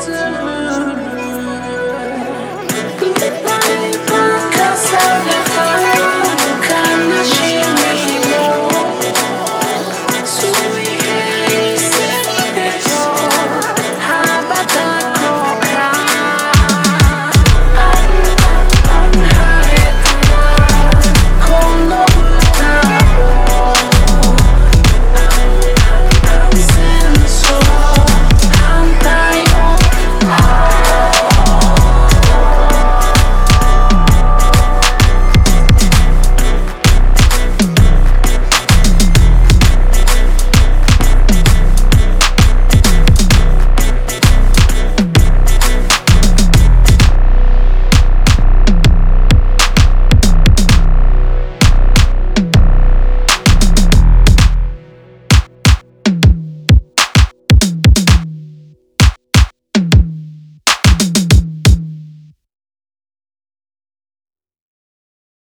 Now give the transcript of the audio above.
to